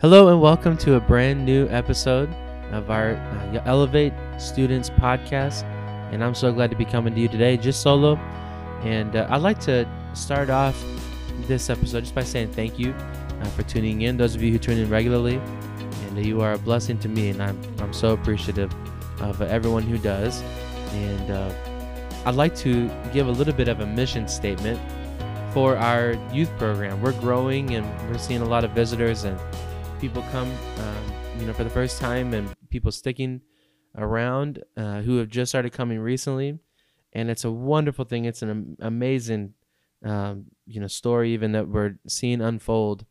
Hello and welcome to a brand new episode of our uh, Elevate Students podcast. And I'm so glad to be coming to you today, just solo. And uh, I'd like to start off this episode just by saying thank you uh, for tuning in. Those of you who tune in regularly, and you are a blessing to me, and I'm I'm so appreciative of everyone who does. And uh, I'd like to give a little bit of a mission statement for our youth program. We're growing, and we're seeing a lot of visitors and people come, um, you know, for the first time, and people sticking around uh, who have just started coming recently, and it's a wonderful thing. It's an am- amazing, um, you know, story even that we're seeing unfold,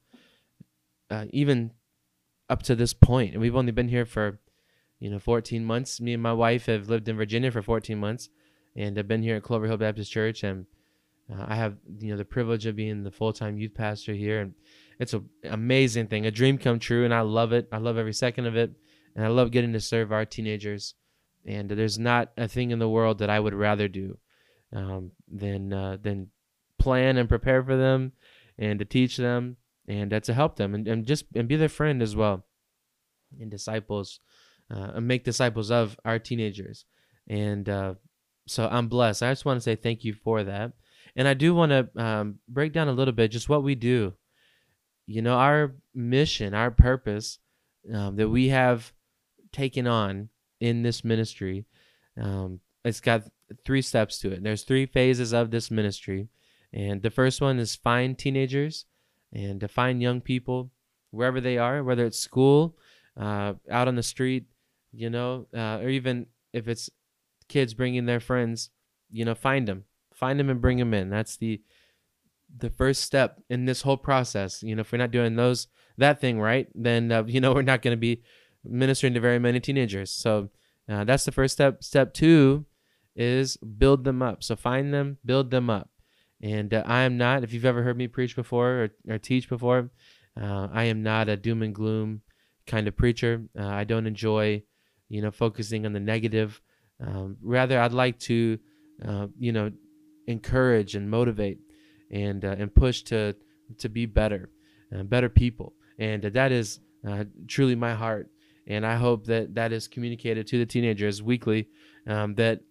uh, even up to this point. And we've only been here for, you know, 14 months. Me and my wife have lived in Virginia for 14 months, and I've been here at Clover Hill Baptist Church, and uh, I have you know the privilege of being the full time youth pastor here, and it's an amazing thing, a dream come true, and I love it. I love every second of it, and I love getting to serve our teenagers. And there's not a thing in the world that I would rather do um, than uh, than plan and prepare for them, and to teach them, and uh, to help them, and, and just and be their friend as well, and disciples, uh, and make disciples of our teenagers. And uh, so I'm blessed. I just want to say thank you for that. And I do want to um, break down a little bit just what we do you know, our mission, our purpose um, that we have taken on in this ministry, um, it's got three steps to it. There's three phases of this ministry. And the first one is find teenagers and to find young people wherever they are, whether it's school, uh, out on the street, you know, uh, or even if it's kids bringing their friends, you know, find them, find them and bring them in. That's the the first step in this whole process. You know, if we're not doing those that thing right, then uh, you know we're not going to be ministering to very many teenagers. So uh, that's the first step. Step two is build them up. So find them, build them up. And uh, I am not. If you've ever heard me preach before or, or teach before, uh, I am not a doom and gloom kind of preacher. Uh, I don't enjoy, you know, focusing on the negative. Um, rather, I'd like to, uh, you know, encourage and motivate and uh, and push to to be better, uh, better people, and that is uh, truly my heart. And I hope that that is communicated to the teenagers weekly. Um, that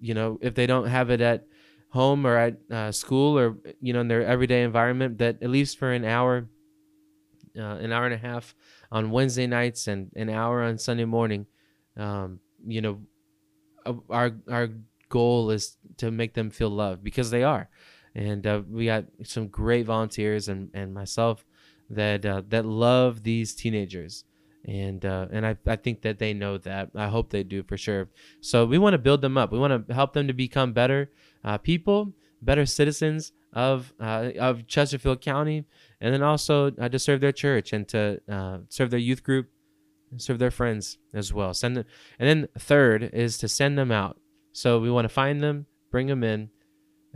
you know, if they don't have it at home or at uh, school or you know in their everyday environment, that at least for an hour, an hour and a half on Wednesday nights and an hour on Sunday morning, um, you know, our our goal is to make them feel loved because they are and uh, we got some great volunteers and, and myself that uh, that love these teenagers. And uh, and I, I think that they know that. I hope they do for sure. So we want to build them up. We want to help them to become better uh, people better citizens of uh, of Chesterfield County. And then also uh, to serve their church and to serve their youth group serve their friends as well. Send them and then third is to send them out. So we want to find them bring them in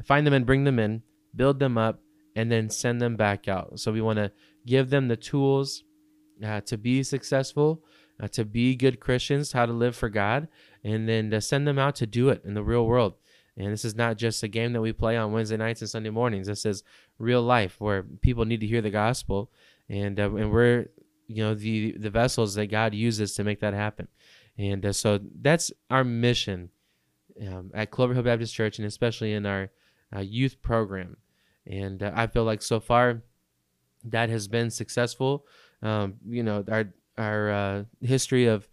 find them and bring them in, build them up, and then send them back out. So we want to give them the tools uh, to be successful, uh, to be good Christians, how to live for God, and then to send them out to do it in the real world. And this is not just a game that we play on Wednesday nights and Sunday mornings. This is real life where people need to hear the gospel, and uh, and we're you know the the vessels that God uses to make that happen. And uh, so that's our mission um, at Clover Hill Baptist Church, and especially in our uh, youth program. And uh, I feel like so far that has been successful. Um, you know, our our uh, history of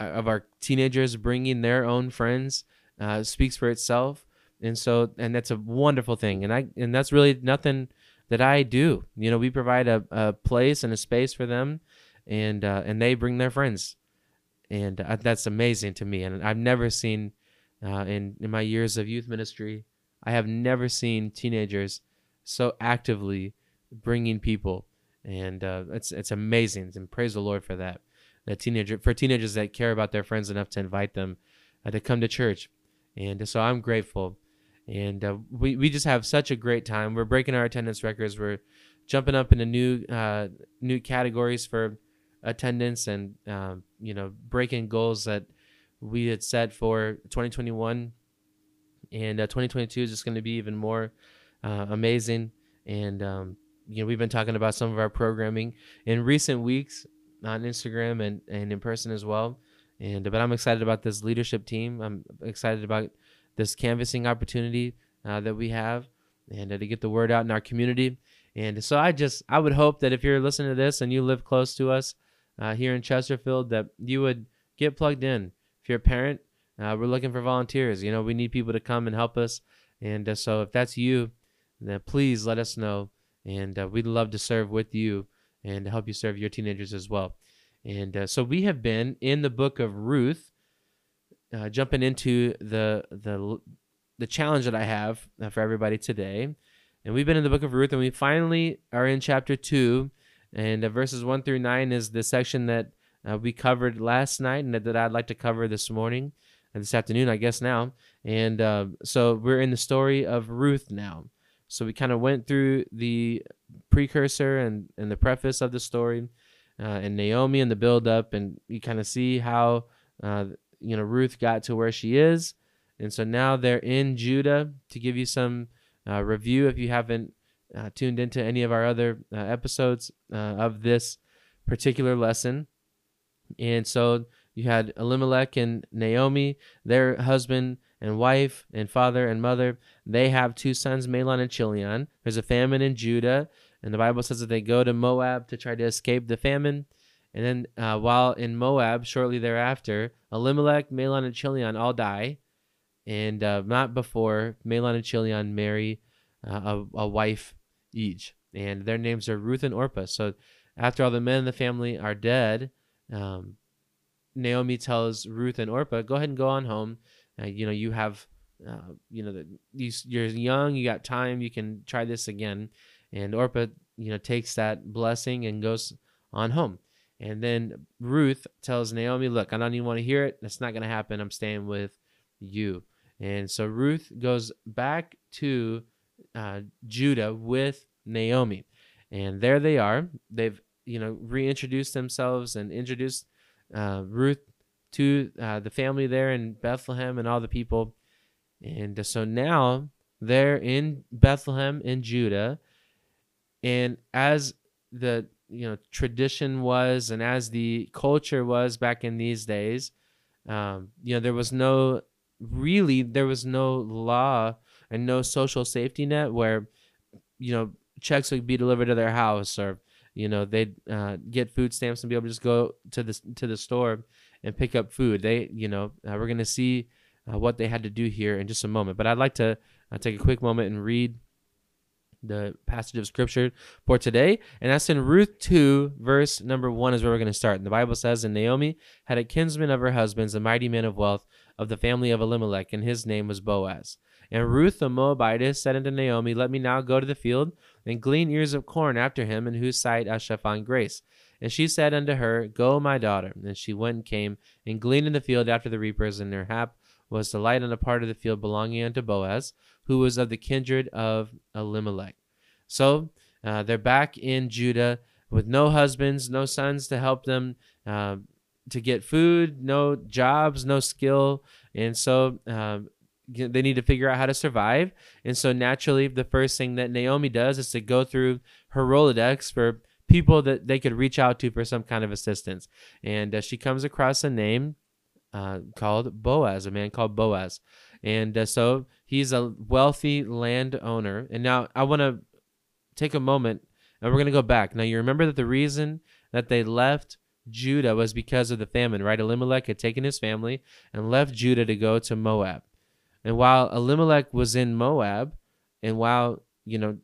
uh, of our teenagers bringing their own friends uh, speaks for itself. And so, and that's a wonderful thing. And I and that's really nothing that I do. You know, we provide a, a place and a space for them, and uh, and they bring their friends, and that's amazing to me. And I've never seen in in my years of youth ministry I have never seen teenagers so actively bringing people, and uh, it's it's amazing. And praise the Lord for that. That teenager for teenagers that care about their friends enough to invite them uh, to come to church, and so I'm grateful. And uh, we we just have such a great time. We're breaking our attendance records. We're jumping up into new uh, new categories for attendance, and um, you know breaking goals that we had set for 2021 and uh, 2022 is just going to be even more uh, amazing and um, you know, we've been talking about some of our programming in recent weeks on Instagram and, and in person as well. And but I'm excited about this leadership team. I'm excited about this canvassing opportunity uh, that we have, and uh, to get the word out in our community. And so I just I would hope that if you're listening to this and you live close to us uh, here in Chesterfield, that you would get plugged in. If you're a parent, uh, we're looking for volunteers. You know, we need people to come and help us. And uh, so if that's you, then please let us know. And uh, we'd love to serve with you and help you serve your teenagers as well. And uh, so we have been in the book of Ruth, uh, jumping into the the the challenge that I have uh, for everybody today. And we've been in the book of Ruth, and we finally are in chapter two, and verses one through nine is the section that we covered last night, and that, that I'd like to cover this morning this afternoon, I guess now. And uh, so we're in the story of Ruth now. So we kind of went through the precursor and, and the preface of the story, uh, and Naomi and the build up, and you kind of see how uh, you know Ruth got to where she is, and so now they're in Judah. To give you some uh, review, if you haven't uh, tuned into any of our other uh, episodes of this particular lesson, and so you had Elimelech and Naomi, their husband and wife and father and mother. They have two sons, Mahlon and Chilion. There's a famine in Judah, and the Bible says that they go to Moab to try to escape the famine. And then uh, while in Moab, shortly thereafter, Elimelech, Mahlon, and Chilion all die. And uh, not before Mahlon and Chilion marry uh, a, a wife each. And their names are Ruth and Orpah. So after all the men in the family are dead, um, Naomi tells Ruth and Orpah, go ahead and go on home. Uh, you know, you have, uh, you know, the, you, you're young, you got time, you can try this again. And Orpah, you know, takes that blessing and goes on home. And then Ruth tells Naomi, look, I don't even want to hear it. That's not going to happen. I'm staying with you. And so Ruth goes back to uh, Judah with Naomi. And there they are. They've, you know, reintroduced themselves and introduced uh, Ruth to uh, the family there in Bethlehem and all the people. And so now they're in Bethlehem in Judah. And as the you know tradition was and as the culture was back in these days, um, you know, there was no really there was no law and no social safety net where you know checks would be delivered to their house or you know they'd uh, get food stamps and be able to just go to the to the store and pick up food. They you know uh, we're to see uh, what they had to do here in just a moment. But i'd like to uh, take a quick moment and read the passage of scripture for today. And that's in ruth 2 verse number 1 is where we're going to start. And the bible says and naomi had a kinsman of her husband's a mighty man of wealth of the family of elimelech and his name was boaz. And Ruth the Moabitess said unto Naomi, Let me now go to the field and glean ears of corn after him, in whose sight I shall find grace. And she said unto her, Go, my daughter. And she went and came and gleaned in the field after the reapers, and her hap was to light on a part of the field belonging unto Boaz, who was of the kindred of Elimelech. So uh, they're back in Judah with no husbands, no sons to help them uh, to get food, no jobs, no skill. And so um, they need to figure out how to survive. And so naturally, the first thing that Naomi does is to go through her Rolodex for people that they could reach out to for some kind of assistance. And uh, she comes across a name uh, called Boaz, a man called Boaz. And uh, so he's a wealthy landowner. And now I want to take a moment and we're going to go back. Now, you remember that the reason that they left Judah was because of the famine, right? Elimelech had taken his family and left Judah to go to Moab. And while Elimelech was in Moab, and while, you know,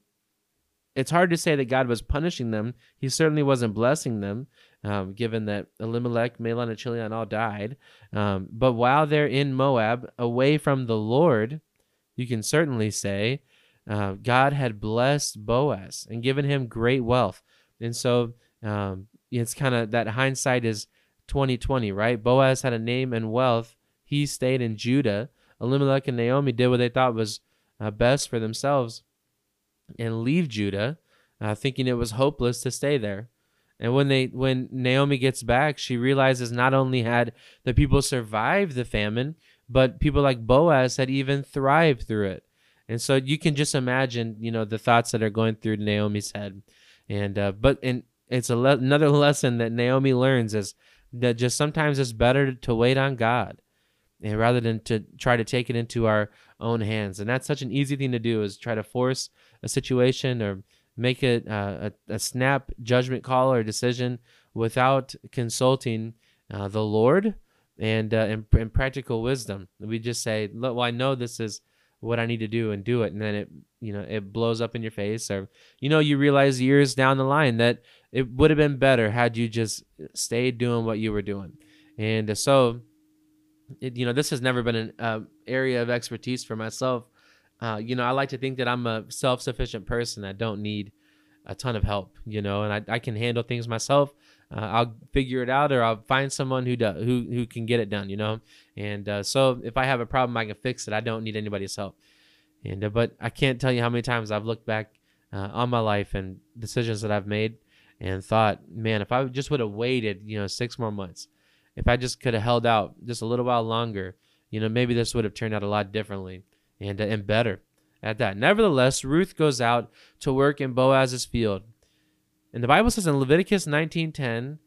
it's hard to say that God was punishing them, he certainly wasn't blessing them, um, given that Elimelech, Mahlon, and Chilion all died. Um, but while they're in Moab, away from the Lord, you can certainly say uh, God had blessed Boaz and given him great wealth. And so um, it's kind of that hindsight is 2020, right? Boaz had a name and wealth. He stayed in Judah. Elimelech and Naomi did what they thought was uh, best for themselves and leave Judah, uh, thinking it was hopeless to stay there. And when they when Naomi gets back, she realizes not only had the people survived the famine, but people like Boaz had even thrived through it. And so you can just imagine, you know, the thoughts that are going through Naomi's head. And uh, but and it's le- another lesson that Naomi learns is that just sometimes it's better to wait on God and rather than to try to take it into our own hands. And that's such an easy thing to do is try to force a situation or make it uh, a, a snap judgment call or decision without consulting uh, the Lord and, uh, and, practical wisdom. We just say, "Look, well, I know this is what I need to do and do it," and then it you know it blows up in your face, or you know you realize years down the line that it would have been better had you just stayed doing what you were doing. And so, it, you know, this has never been an uh, area of expertise for myself. Uh, you know, I like to think that I'm a self-sufficient person. I don't need a ton of help, you know, and I, I can handle things myself uh, I'll figure it out or I'll find someone who does who who can get it done, you know. And uh, so if I have a problem, I can fix it. I don't need anybody's help. And uh, but I can't tell you how many times I've looked back uh, on my life and decisions that I've made and thought, man, if I just would have waited, you know, six more months, if I just could have held out just a little while longer, you know, maybe this would have turned out a lot differently and uh, and better at that. Nevertheless, Ruth goes out to work in Boaz's field and the Bible says in Leviticus 19:10,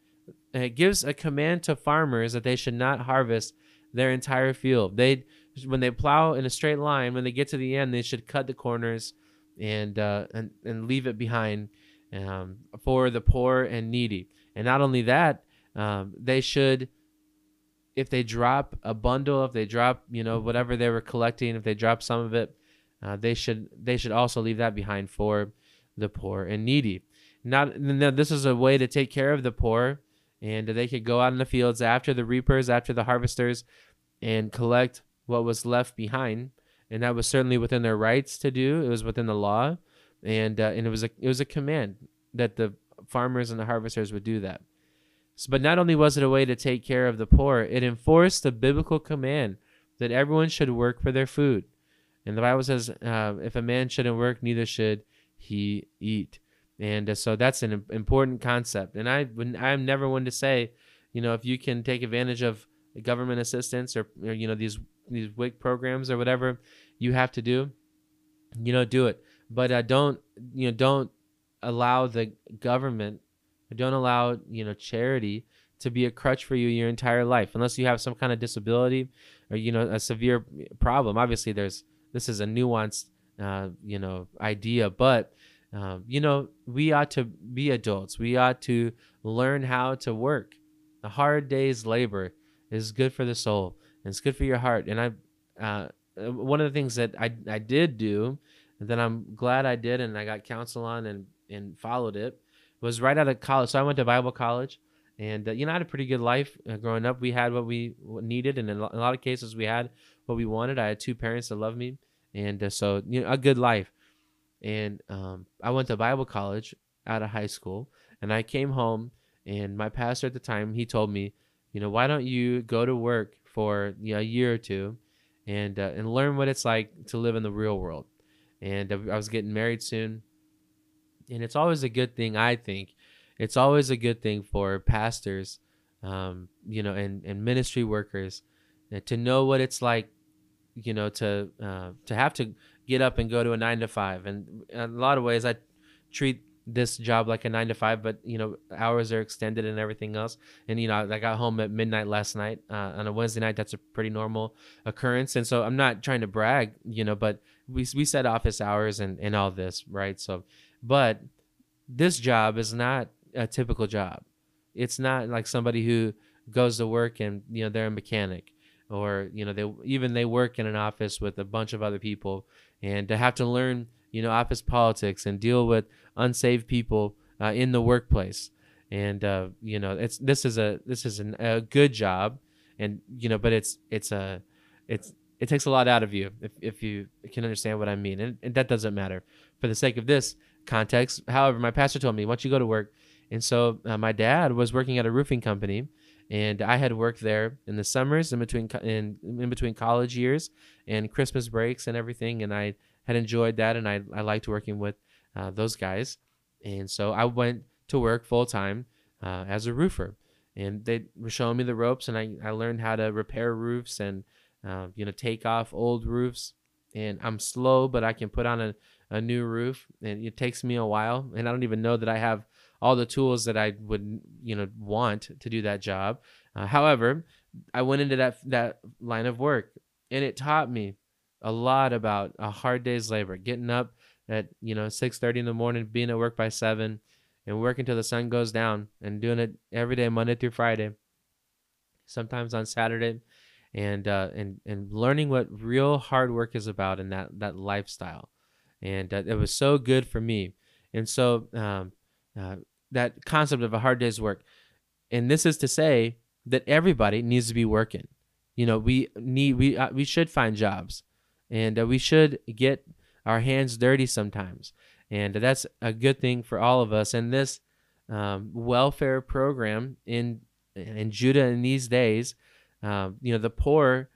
it gives a command to farmers that they should not harvest their entire field. They when they plow in a straight line, when they get to the end, they should cut the corners and uh, and and leave it behind um, for the poor and needy. And not only that, um, they should, if they drop a bundle, if they drop you know whatever they were collecting, if they drop some of it, uh, they should they should also leave that behind for the poor and needy. Not this is a way to take care of the poor, and they could go out in the fields after the reapers, after the harvesters, and collect what was left behind. And that was certainly within their rights to do. It was within the law, and uh, and it was a it was a command that the farmers and the harvesters would do that. But not only was it a way to take care of the poor, it enforced the biblical command that everyone should work for their food. And the Bible says, uh, if a man shouldn't work, neither should he eat. And uh, so that's an important concept. And i i'm never one to say you know if you can take advantage of government assistance or, or you know these these WIC programs or whatever you have to do you know do it. But uh, don't you know don't allow the government don't allow you know charity to be a crutch for you your entire life unless you have some kind of disability or you know a severe problem obviously there's this is a nuanced uh, you know idea but um, you know, we ought to be adults. We ought to learn how to work. A hard day's labor is good for the soul and it's good for your heart. And I, uh, one of the things that I, I did do that I'm glad I did and I got counsel on and, and followed it was right out of college. So I went to Bible college and, uh, you know, I had a pretty good life uh, growing up. We had what we needed. And in a lot of cases we had what we wanted. I had two parents that loved me. And uh, so, you know, a good life and um, I went to Bible college out of high school, and I came home, and my pastor at the time he told me, you know, why don't you go to work for you know, a year or two, and uh, and learn what it's like to live in the real world. And uh, I was getting married soon, and it's always a good thing. I think it's always a good thing for pastors, um, you know, and and ministry workers uh, to know what it's like you know to uh, to have to get up and go to a nine to five. And in a lot of ways, I treat this job like a nine to five, but you know, hours are extended and everything else. And you know, I got home at midnight last night uh, on a Wednesday night. That's a pretty normal occurrence. And so I'm not trying to brag, you know, but we we set office hours and and all this, right? So, but this job is not a typical job. It's not like somebody who goes to work and you know they're a mechanic or you know they even they work in an office with a bunch of other people. And to have to learn you know office politics and deal with unsaved people uh, in the workplace. And uh, you know it's this is a this is an, a good job. And you know but it's it's a it's it takes a lot out of you if, if you can understand what i mean. And, and that doesn't matter. For the sake of this context. However my pastor told me once you go to work? And so uh, my dad was working at a roofing company and I had worked there in the summers in between in, in between college years and Christmas breaks and everything, and I had enjoyed that, and I I liked working with uh, those guys, and so I went to work full time uh, as a roofer, and they were showing me the ropes, and I I learned how to repair roofs and uh, you know take off old roofs, and I'm slow, but I can put on a, a new roof, and it takes me a while, and I don't even know that I have all the tools that I would you know want to do that job. Uh, however, I went into that that line of work, and it taught me a lot about a hard day's labor, getting up at you know 6:30 in the morning, being at work by seven, and working till the sun goes down, and doing it every day, Monday through Friday. Sometimes on Saturday, and uh, and and learning what real hard work is about and that that lifestyle, and uh, it was so good for me. And so um, uh, that concept of a hard day's work, and this is to say that everybody needs to be working. You know, we need we uh, we should find jobs, and uh, we should get our hands dirty sometimes, and that's a good thing for all of us. And this um, welfare program in in Judah in these days, um, you know, the poor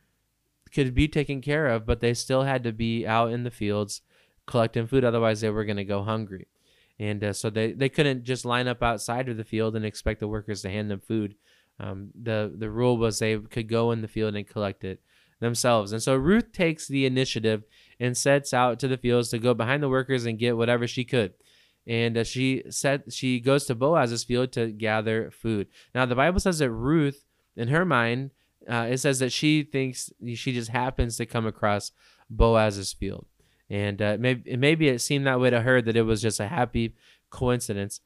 could be taken care of, but they still had to be out in the fields collecting food. Otherwise, they were going to go hungry. And uh, so they, they couldn't just line up outside of the field and expect the workers to hand them food. Um, the the rule was they could go in the field and collect it themselves. And so Ruth takes the initiative and sets out to the fields to go behind the workers and get whatever she could. And uh, she said she goes to Boaz's field to gather food. Now the Bible says that Ruth, in her mind, uh, it says that she thinks she just happens to come across Boaz's field, and uh, maybe maybe it seemed that way to her that it was just a happy coincidence.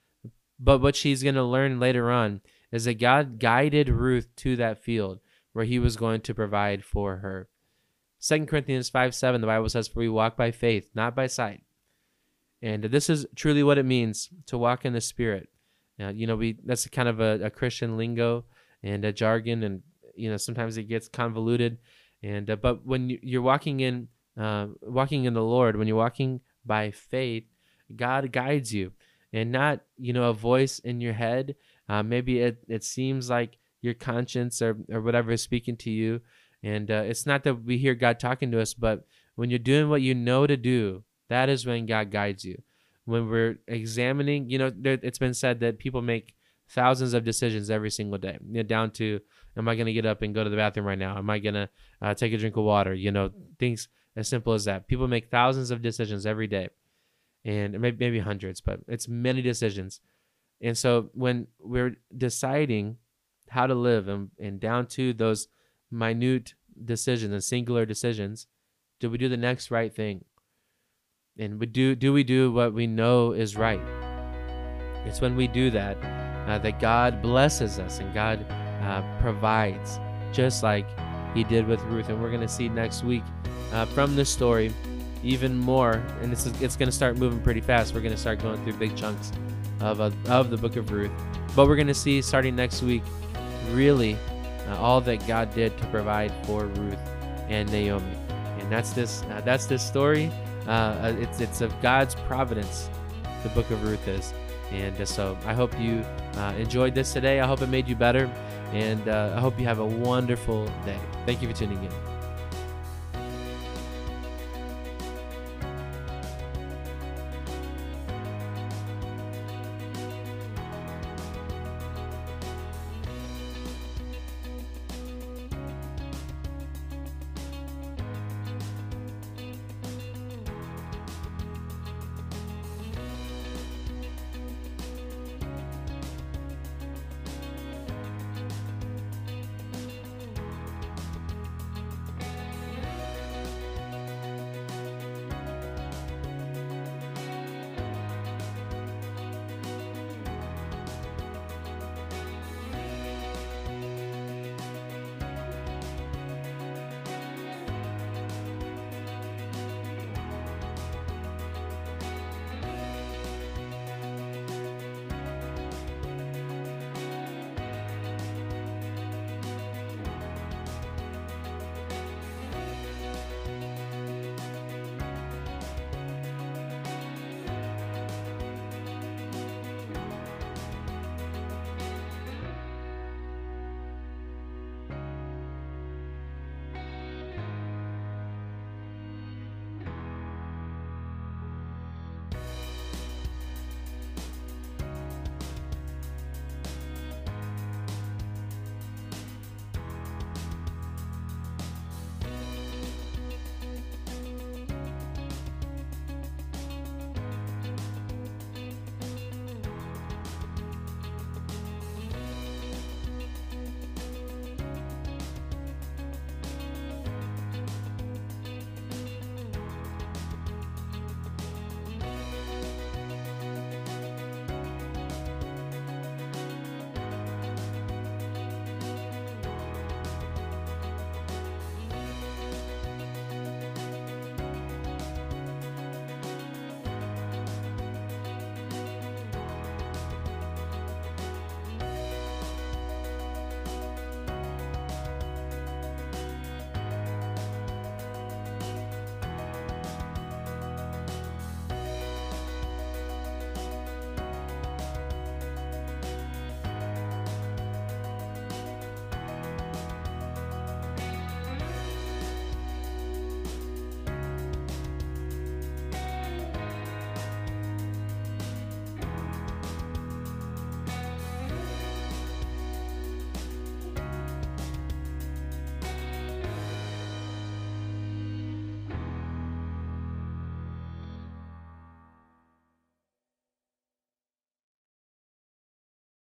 But what she's going to learn later on is that God guided Ruth to that field where he was going to provide for her. 2 Corinthians 5 7, the Bible says, For we walk by faith, not by sight. And this is truly what it means to walk in the Spirit. Uh, you know, we that's kind of a, a, Christian lingo and a jargon, and you know sometimes it gets convoluted. And uh, but when you're walking in, uh, walking in the Lord, when you're walking by faith, God guides you, and not you know a voice in your head uh, maybe it, it seems like your conscience or, or whatever is speaking to you. And uh, it's not that we hear God talking to us, but when you're doing what you know to do, that is when God guides you. When we're examining, you know, there, it's been said that people make thousands of decisions every single day, you know, down to, am I going to get up and go to the bathroom right now? Am I going to uh, take a drink of water? You know, things as simple as that. People make thousands of decisions every day, and maybe, maybe hundreds, but it's many decisions. And so when we're deciding how to live and, and down to those minute decisions and singular decisions, do we do the next right thing? And we do do we do what we know is right? It's when we do that uh, that God blesses us and God uh, provides, just like He did with Ruth. And we're going to see next week uh, from this story even more. And is it's going to start moving pretty fast. We're going to start going through big chunks of, uh, of the book of Ruth. But we're going to see starting next week really uh, all that God did to provide for Ruth and Naomi. And that's this uh, that's this story. Uh, uh, it's it's of God's providence. The book of Ruth is. And so I hope you enjoyed this today. I hope it made you better. And uh, I hope you have a wonderful day. Thank you for tuning in.